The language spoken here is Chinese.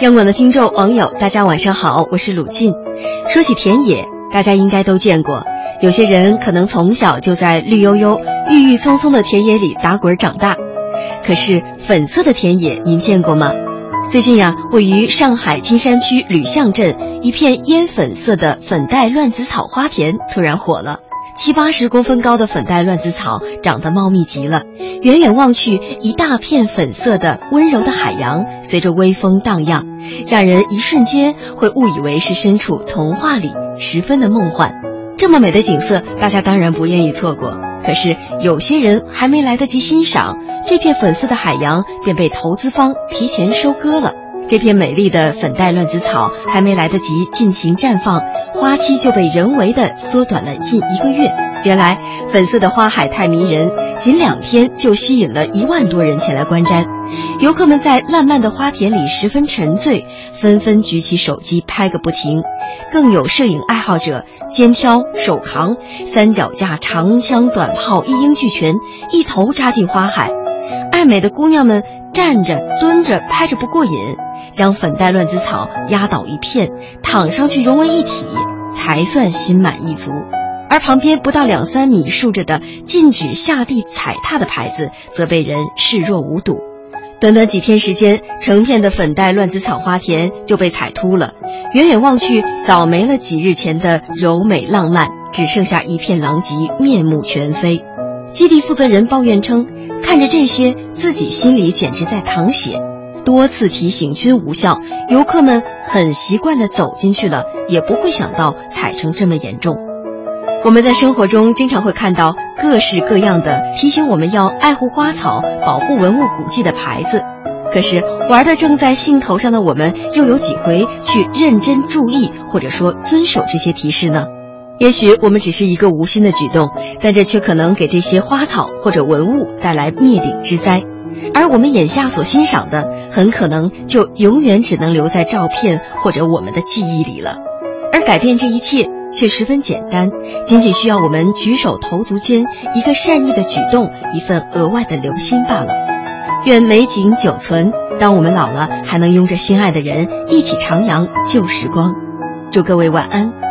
央广的听众网友，大家晚上好，我是鲁静。说起田野，大家应该都见过，有些人可能从小就在绿油油、郁郁葱葱的田野里打滚长大。可是粉色的田野，您见过吗？最近呀，位于上海金山区吕巷镇一片烟粉色的粉黛乱子草花田突然火了。七八十公分高的粉黛乱子草长得茂密极了，远远望去，一大片粉色的温柔的海洋随着微风荡漾，让人一瞬间会误以为是身处童话里，十分的梦幻。这么美的景色，大家当然不愿意错过。可是有些人还没来得及欣赏这片粉色的海洋，便被投资方提前收割了。这片美丽的粉黛乱子草还没来得及尽情绽放，花期就被人为的缩短了近一个月。原来粉色的花海太迷人，仅两天就吸引了一万多人前来观瞻。游客们在烂漫的花田里十分沉醉，纷纷举起手机拍个不停。更有摄影爱好者肩挑手扛三脚架，长枪短炮一应俱全，一头扎进花海。爱美的姑娘们站着蹲着拍着不过瘾。将粉黛乱子草压倒一片，躺上去融为一体，才算心满意足。而旁边不到两三米竖着的禁止下地踩踏的牌子，则被人视若无睹。短短几天时间，成片的粉黛乱子草花田就被踩秃了。远远望去，早没了几日前的柔美浪漫，只剩下一片狼藉，面目全非。基地负责人抱怨称：“看着这些，自己心里简直在淌血。”多次提醒均无效，游客们很习惯地走进去了，也不会想到踩成这么严重。我们在生活中经常会看到各式各样的提醒我们要爱护花草、保护文物古迹的牌子，可是玩的正在兴头上的我们，又有几回去认真注意或者说遵守这些提示呢？也许我们只是一个无心的举动，但这却可能给这些花草或者文物带来灭顶之灾。而我们眼下所欣赏的，很可能就永远只能留在照片或者我们的记忆里了。而改变这一切却十分简单，仅仅需要我们举手投足间一个善意的举动，一份额外的留心罢了。愿美景久存，当我们老了，还能拥着心爱的人一起徜徉旧时光。祝各位晚安。